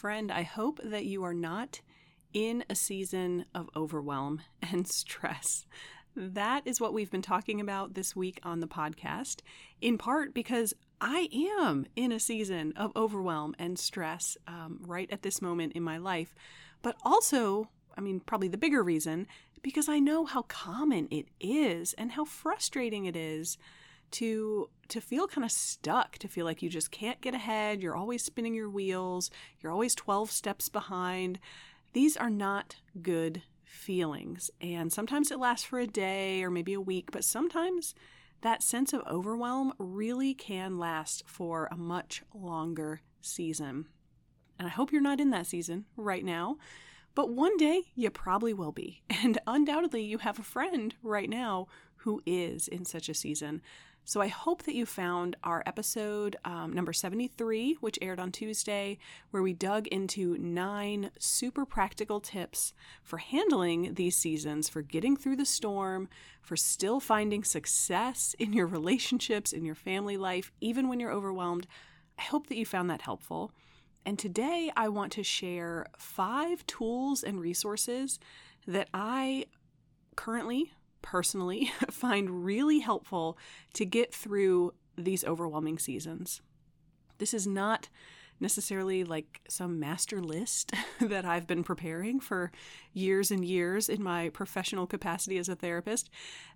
Friend, I hope that you are not in a season of overwhelm and stress. That is what we've been talking about this week on the podcast, in part because I am in a season of overwhelm and stress um, right at this moment in my life. But also, I mean, probably the bigger reason, because I know how common it is and how frustrating it is to to feel kind of stuck, to feel like you just can't get ahead, you're always spinning your wheels, you're always 12 steps behind. These are not good feelings. And sometimes it lasts for a day or maybe a week, but sometimes that sense of overwhelm really can last for a much longer season. And I hope you're not in that season right now, but one day you probably will be. And undoubtedly, you have a friend right now who is in such a season. So I hope that you found our episode um, number 73, which aired on Tuesday, where we dug into nine super practical tips for handling these seasons, for getting through the storm, for still finding success in your relationships, in your family life, even when you're overwhelmed. I hope that you found that helpful. And today I want to share five tools and resources that I currently personally find really helpful to get through these overwhelming seasons. This is not necessarily like some master list that I've been preparing for years and years in my professional capacity as a therapist.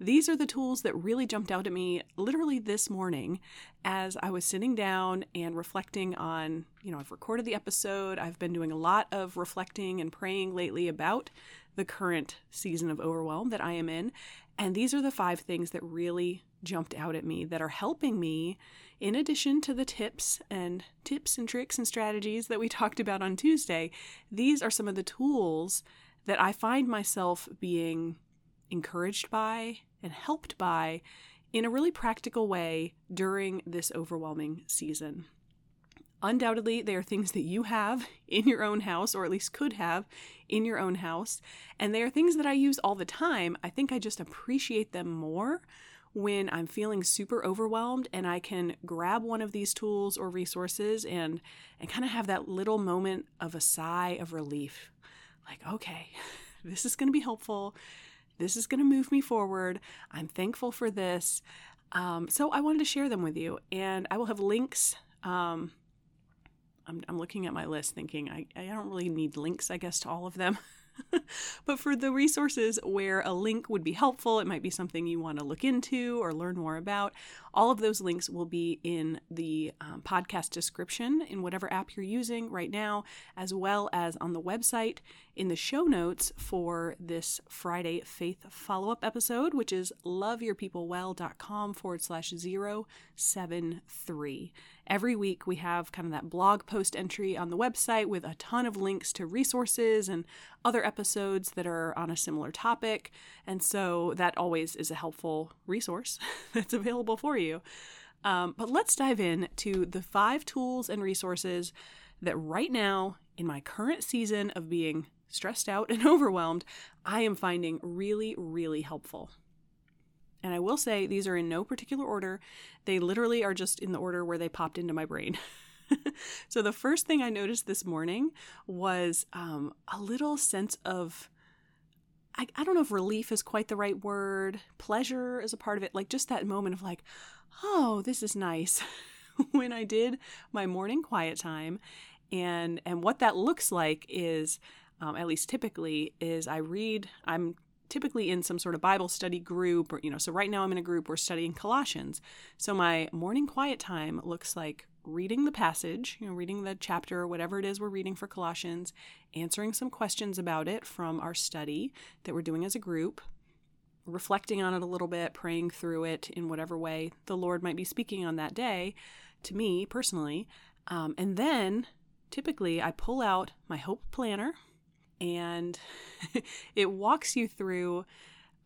These are the tools that really jumped out at me literally this morning as I was sitting down and reflecting on, you know, I've recorded the episode. I've been doing a lot of reflecting and praying lately about the current season of overwhelm that I am in. And these are the five things that really jumped out at me that are helping me in addition to the tips and tips and tricks and strategies that we talked about on Tuesday. These are some of the tools that I find myself being encouraged by and helped by in a really practical way during this overwhelming season. Undoubtedly, they are things that you have in your own house, or at least could have in your own house. And they are things that I use all the time. I think I just appreciate them more when I'm feeling super overwhelmed and I can grab one of these tools or resources and and kind of have that little moment of a sigh of relief. Like, okay, this is going to be helpful. This is going to move me forward. I'm thankful for this. Um, so I wanted to share them with you, and I will have links um, I'm, I'm looking at my list thinking I, I don't really need links, I guess, to all of them. but for the resources where a link would be helpful, it might be something you want to look into or learn more about. All of those links will be in the um, podcast description in whatever app you're using right now, as well as on the website in the show notes for this Friday faith follow up episode, which is loveyourpeoplewell.com forward slash 073. Every week we have kind of that blog post entry on the website with a ton of links to resources and other episodes that are on a similar topic. And so that always is a helpful resource that's available for you. Um, but let's dive in to the five tools and resources that right now, in my current season of being stressed out and overwhelmed, I am finding really, really helpful. And I will say these are in no particular order. They literally are just in the order where they popped into my brain. so the first thing I noticed this morning was um, a little sense of. I, I don't know if relief is quite the right word. Pleasure is a part of it. Like just that moment of like, oh, this is nice. when I did my morning quiet time, and and what that looks like is, um, at least typically, is I read. I'm typically in some sort of Bible study group, or you know. So right now I'm in a group. We're studying Colossians. So my morning quiet time looks like reading the passage, you know, reading the chapter or whatever it is we're reading for Colossians, answering some questions about it from our study that we're doing as a group, reflecting on it a little bit, praying through it in whatever way the Lord might be speaking on that day to me personally, um, and then typically I pull out my Hope Planner and it walks you through.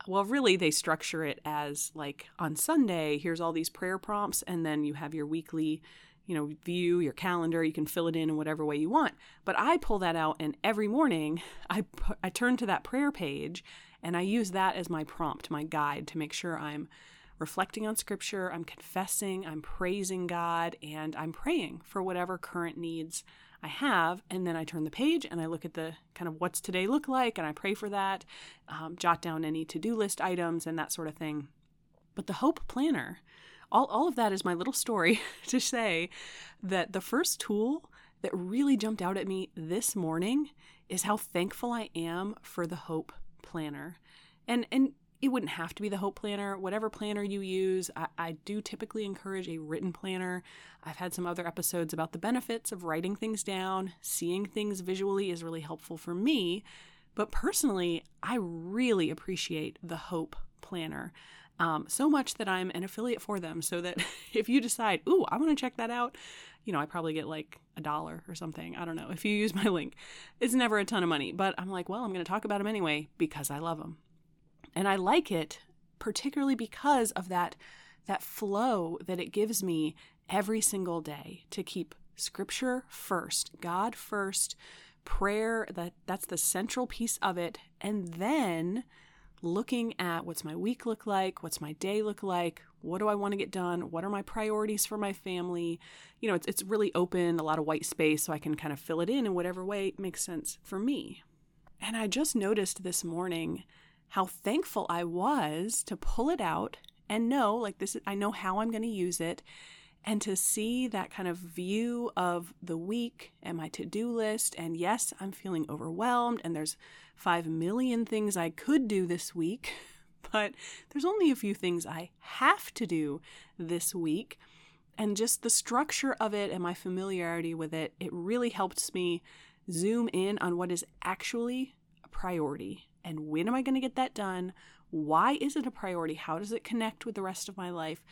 Well, really, they structure it as like on Sunday, here's all these prayer prompts, and then you have your weekly, you know, view, your calendar. You can fill it in in whatever way you want. But I pull that out, and every morning I, I turn to that prayer page and I use that as my prompt, my guide to make sure I'm reflecting on scripture, I'm confessing, I'm praising God, and I'm praying for whatever current needs I have. And then I turn the page and I look at the kind of what's today look like, and I pray for that, um, jot down any to do list items and that sort of thing. But the Hope Planner, all, all of that is my little story to say that the first tool that really jumped out at me this morning is how thankful I am for the Hope planner. And and it wouldn't have to be the Hope Planner, whatever planner you use. I, I, do typically encourage a written planner. I've had some other episodes about the benefits of writing things down. Seeing things visually is really helpful for me. But personally, I really appreciate the Hope Planner. Um, so much that I'm an affiliate for them. So that if you decide, ooh, I want to check that out, you know, I probably get like a dollar or something. I don't know. If you use my link, it's never a ton of money, but I'm like, well, I'm going to talk about them anyway because I love them. And I like it particularly because of that that flow that it gives me every single day to keep scripture first, God first, prayer that that's the central piece of it, and then looking at what's my week look like, what's my day look like, what do I want to get done, what are my priorities for my family. You know, it's, it's really open, a lot of white space, so I can kind of fill it in in whatever way makes sense for me. And I just noticed this morning how thankful I was to pull it out and know, like, this, I know how I'm going to use it and to see that kind of view of the week and my to do list. And yes, I'm feeling overwhelmed, and there's five million things I could do this week, but there's only a few things I have to do this week. And just the structure of it and my familiarity with it, it really helps me zoom in on what is actually a priority and when am I going to get that done? Why is it a priority? How does it connect with the rest of my life?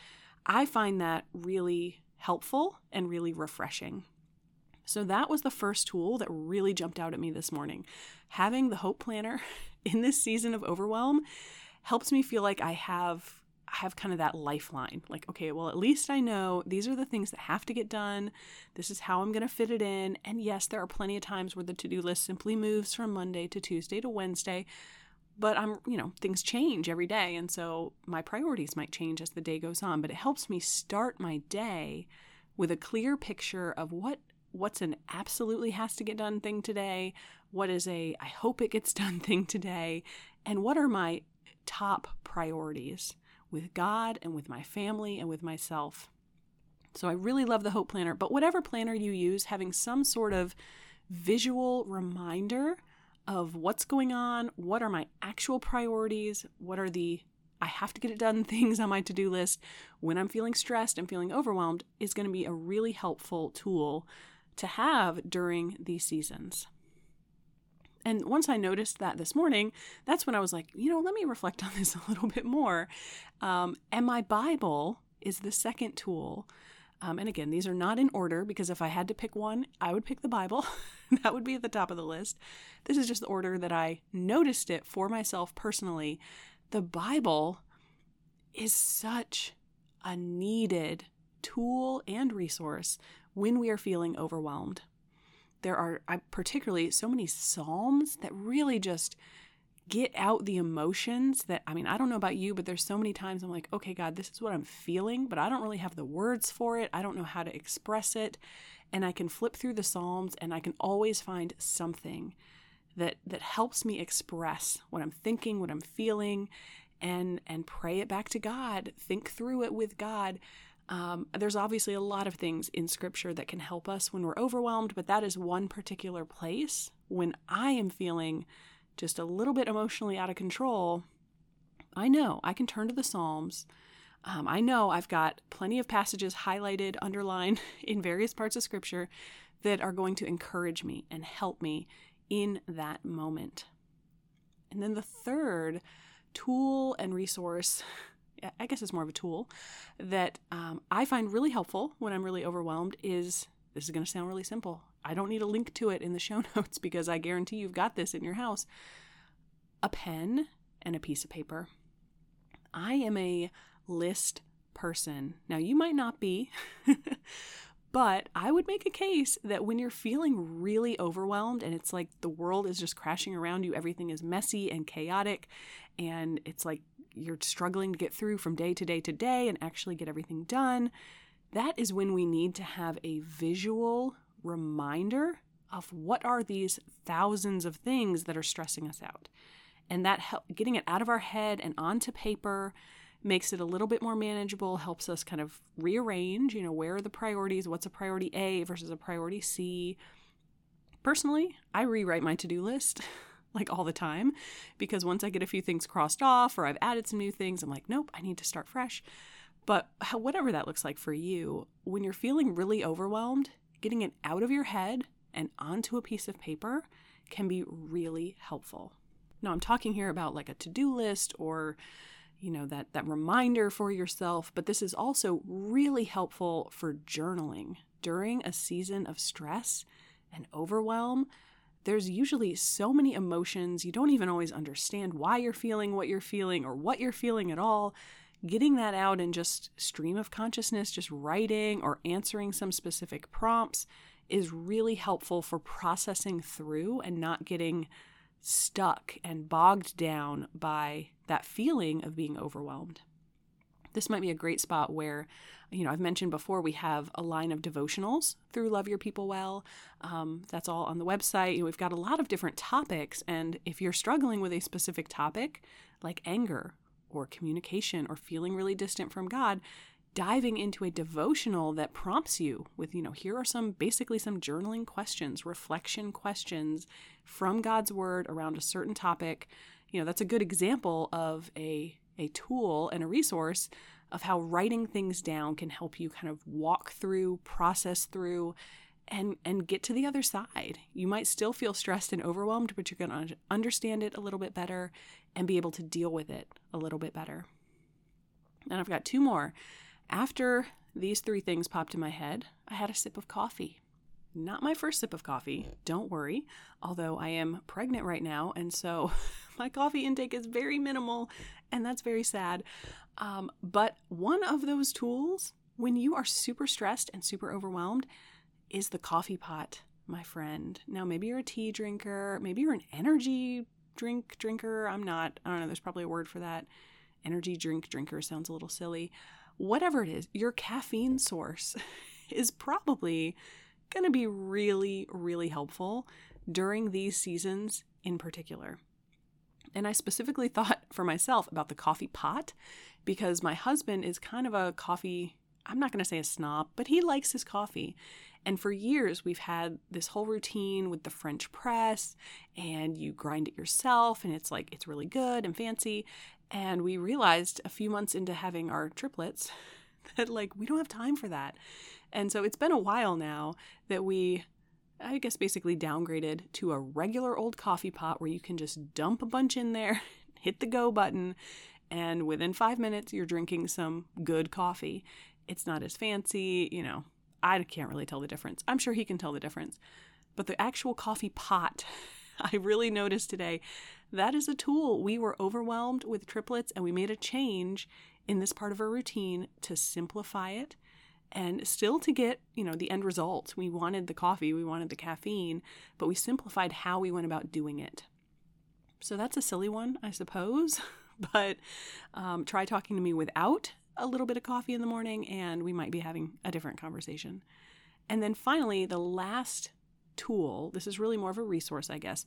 I find that really helpful and really refreshing. So that was the first tool that really jumped out at me this morning. Having the Hope Planner in this season of overwhelm helps me feel like I have have kind of that lifeline. Like, okay, well, at least I know these are the things that have to get done. This is how I'm going to fit it in. And yes, there are plenty of times where the to-do list simply moves from Monday to Tuesday to Wednesday but I'm, you know, things change every day. And so my priorities might change as the day goes on, but it helps me start my day with a clear picture of what what's an absolutely has to get done thing today, what is a I hope it gets done thing today, and what are my top priorities with God and with my family and with myself. So I really love the Hope Planner, but whatever planner you use, having some sort of visual reminder of what's going on, what are my actual priorities, what are the I have to get it done things on my to do list when I'm feeling stressed and feeling overwhelmed is going to be a really helpful tool to have during these seasons. And once I noticed that this morning, that's when I was like, you know, let me reflect on this a little bit more. Um, and my Bible is the second tool um, and again, these are not in order because if I had to pick one, I would pick the Bible. that would be at the top of the list. This is just the order that I noticed it for myself personally. The Bible is such a needed tool and resource when we are feeling overwhelmed. There are particularly so many Psalms that really just get out the emotions that I mean, I don't know about you, but there's so many times I'm like, okay, God, this is what I'm feeling, but I don't really have the words for it. I don't know how to express it. And I can flip through the Psalms and I can always find something that that helps me express what I'm thinking, what I'm feeling, and and pray it back to God. Think through it with God. Um, there's obviously a lot of things in Scripture that can help us when we're overwhelmed, but that is one particular place when I am feeling just a little bit emotionally out of control, I know I can turn to the Psalms. Um, I know I've got plenty of passages highlighted, underlined in various parts of Scripture that are going to encourage me and help me in that moment. And then the third tool and resource, I guess it's more of a tool, that um, I find really helpful when I'm really overwhelmed is this is going to sound really simple I don't need a link to it in the show notes because I guarantee you've got this in your house. A pen and a piece of paper. I am a list person. Now, you might not be, but I would make a case that when you're feeling really overwhelmed and it's like the world is just crashing around you, everything is messy and chaotic, and it's like you're struggling to get through from day to day to day and actually get everything done, that is when we need to have a visual reminder of what are these thousands of things that are stressing us out. And that help, getting it out of our head and onto paper makes it a little bit more manageable, helps us kind of rearrange, you know, where are the priorities, what's a priority A versus a priority C. Personally, I rewrite my to-do list like all the time because once I get a few things crossed off or I've added some new things, I'm like, nope, I need to start fresh. But whatever that looks like for you, when you're feeling really overwhelmed, getting it out of your head and onto a piece of paper can be really helpful. Now, I'm talking here about like a to do list or you know that that reminder for yourself but this is also really helpful for journaling during a season of stress and overwhelm there's usually so many emotions you don't even always understand why you're feeling what you're feeling or what you're feeling at all getting that out in just stream of consciousness, just writing or answering some specific prompts is really helpful for processing through and not getting stuck and bogged down by that feeling of being overwhelmed. This might be a great spot where, you know, I've mentioned before we have a line of devotionals through Love Your People Well. Um, that's all on the website. You know, we've got a lot of different topics. And if you're struggling with a specific topic, like anger or communication or feeling really distant from God, diving into a devotional that prompts you with, you know, here are some basically some journaling questions, reflection questions from God's word around a certain topic. You know, that's a good example of a a tool and a resource of how writing things down can help you kind of walk through, process through and and get to the other side. You might still feel stressed and overwhelmed, but you're going to understand it a little bit better and be able to deal with it a little bit better. And I've got two more. After these three things popped in my head, I had a sip of coffee. Not my first sip of coffee, don't worry, although I am pregnant right now, and so my coffee intake is very minimal, and that's very sad. Um, but one of those tools, when you are super stressed and super overwhelmed, is the coffee pot, my friend. Now, maybe you're a tea drinker, maybe you're an energy drink drinker. I'm not, I don't know, there's probably a word for that. Energy drink drinker sounds a little silly. Whatever it is, your caffeine source is probably going to be really, really helpful during these seasons in particular. And I specifically thought for myself about the coffee pot because my husband is kind of a coffee, I'm not going to say a snob, but he likes his coffee. And for years, we've had this whole routine with the French press, and you grind it yourself, and it's like, it's really good and fancy. And we realized a few months into having our triplets that, like, we don't have time for that. And so it's been a while now that we, I guess, basically downgraded to a regular old coffee pot where you can just dump a bunch in there, hit the go button, and within five minutes, you're drinking some good coffee. It's not as fancy, you know, I can't really tell the difference. I'm sure he can tell the difference. But the actual coffee pot, I really noticed today, that is a tool. We were overwhelmed with triplets and we made a change in this part of our routine to simplify it and still to get, you know, the end result. We wanted the coffee, we wanted the caffeine, but we simplified how we went about doing it. So that's a silly one, I suppose. but um, try talking to me without a little bit of coffee in the morning and we might be having a different conversation. And then finally, the last tool, this is really more of a resource, I guess,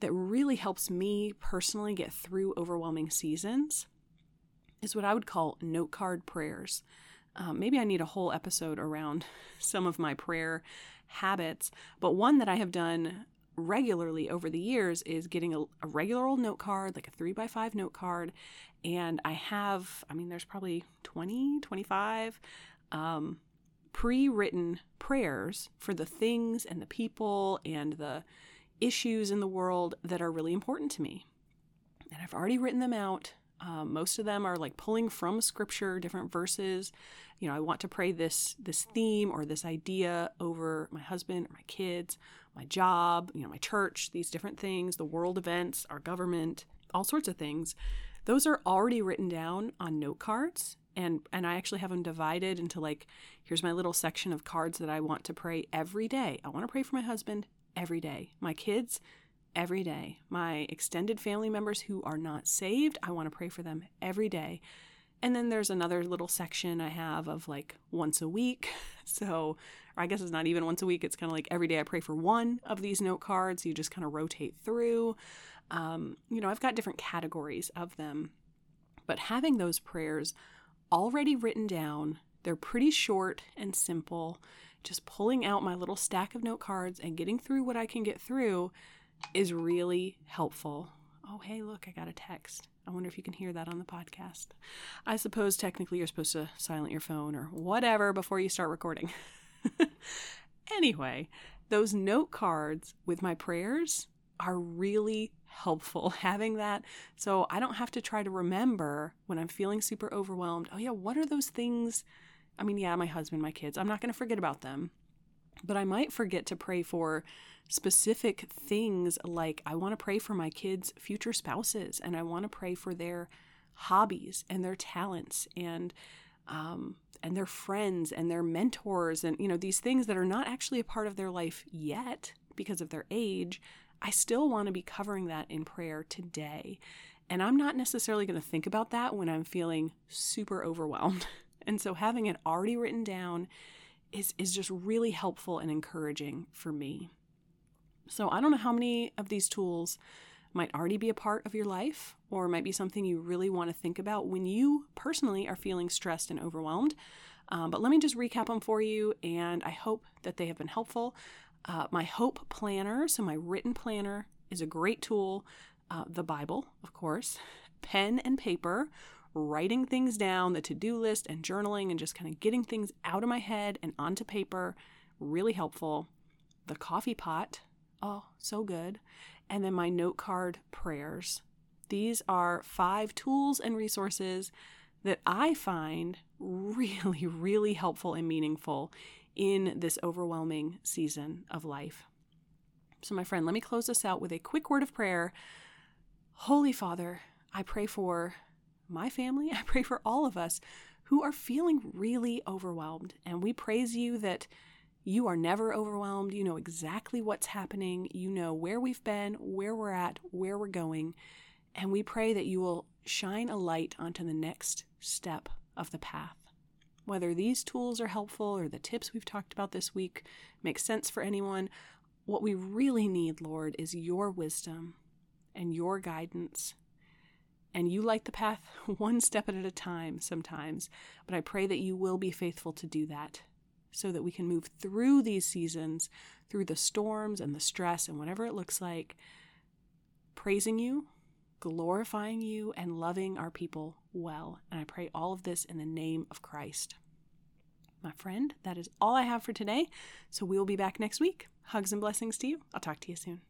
that really helps me personally get through overwhelming seasons is what I would call note card prayers. Um, maybe I need a whole episode around some of my prayer habits, but one that I have done regularly over the years is getting a, a, regular old note card, like a three by five note card. And I have, I mean, there's probably 20, 25 um, pre written prayers for the things and the people and the issues in the world that are really important to me. And I've already written them out Um, most of them are like pulling from scripture, different verses. You know, I want to pray this this theme or this idea over my husband or my kids, my job, you know, my church, these different things, the world events, our government, all sorts of things. Those are already written down on note cards and and I actually have them divided into like here's my little section of cards that I want to pray every day. I want to pray for my husband every day. My kids every day. My extended family members who are not saved, I want to pray for them every day. And then there's another little section I have of like once a week. So, I guess it's not even once a week. It's kind of like every day I pray for one of these note cards. You just kind of rotate through. Um, you know, I've got different categories of them. But having those prayers already written down, they're pretty short and simple. Just pulling out my little stack of note cards and getting through what I can get through is really helpful. Oh, hey, look, I got a text. I wonder if you can hear that on the podcast. I suppose technically you're supposed to silent your phone or whatever before you start recording. anyway, those note cards with my prayers are really helpful having that so I don't have to try to remember when I'm feeling super overwhelmed. Oh, yeah, what are those things? I mean, yeah, my husband, my kids, I'm not going to forget about them, but I might forget to pray for specific things like I want to pray for my kids' future spouses and I want to pray for their hobbies and their talents and um, and their friends and their mentors and you know these things that are not actually a part of their life yet because of their age I still want to be covering that in prayer today. And I'm not necessarily going to think about that when I'm feeling super overwhelmed. And so having it already written down is, is just really helpful and encouraging for me. So I don't know how many of these tools might already be a part of your life or might be something you really want to think about when you personally are feeling stressed and overwhelmed. Um, but let me just recap them for you, and I hope that they have been helpful. Uh, my Hope Planner, so my written planner, is a great tool. Uh, the Bible, of course, pen and paper, writing things down, the to do list, and journaling, and just kind of getting things out of my head and onto paper, really helpful. The coffee pot, oh, so good. And then my note card prayers. These are five tools and resources that I find really, really helpful and meaningful in this overwhelming season of life. So, my friend, let me close this out with a quick word of prayer. Holy Father, I pray for my family, I pray for all of us who are feeling really overwhelmed. And we praise you that you are never overwhelmed. You know exactly what's happening. You know where we've been, where we're at, where we're going. And we pray that you will shine a light onto the next step of the path. Whether these tools are helpful or the tips we've talked about this week make sense for anyone, what we really need, Lord, is your wisdom and your guidance. And you light the path one step at a time sometimes, but I pray that you will be faithful to do that so that we can move through these seasons, through the storms and the stress and whatever it looks like, praising you, glorifying you, and loving our people well. And I pray all of this in the name of Christ. My friend, that is all I have for today. So we will be back next week. Hugs and blessings to you. I'll talk to you soon.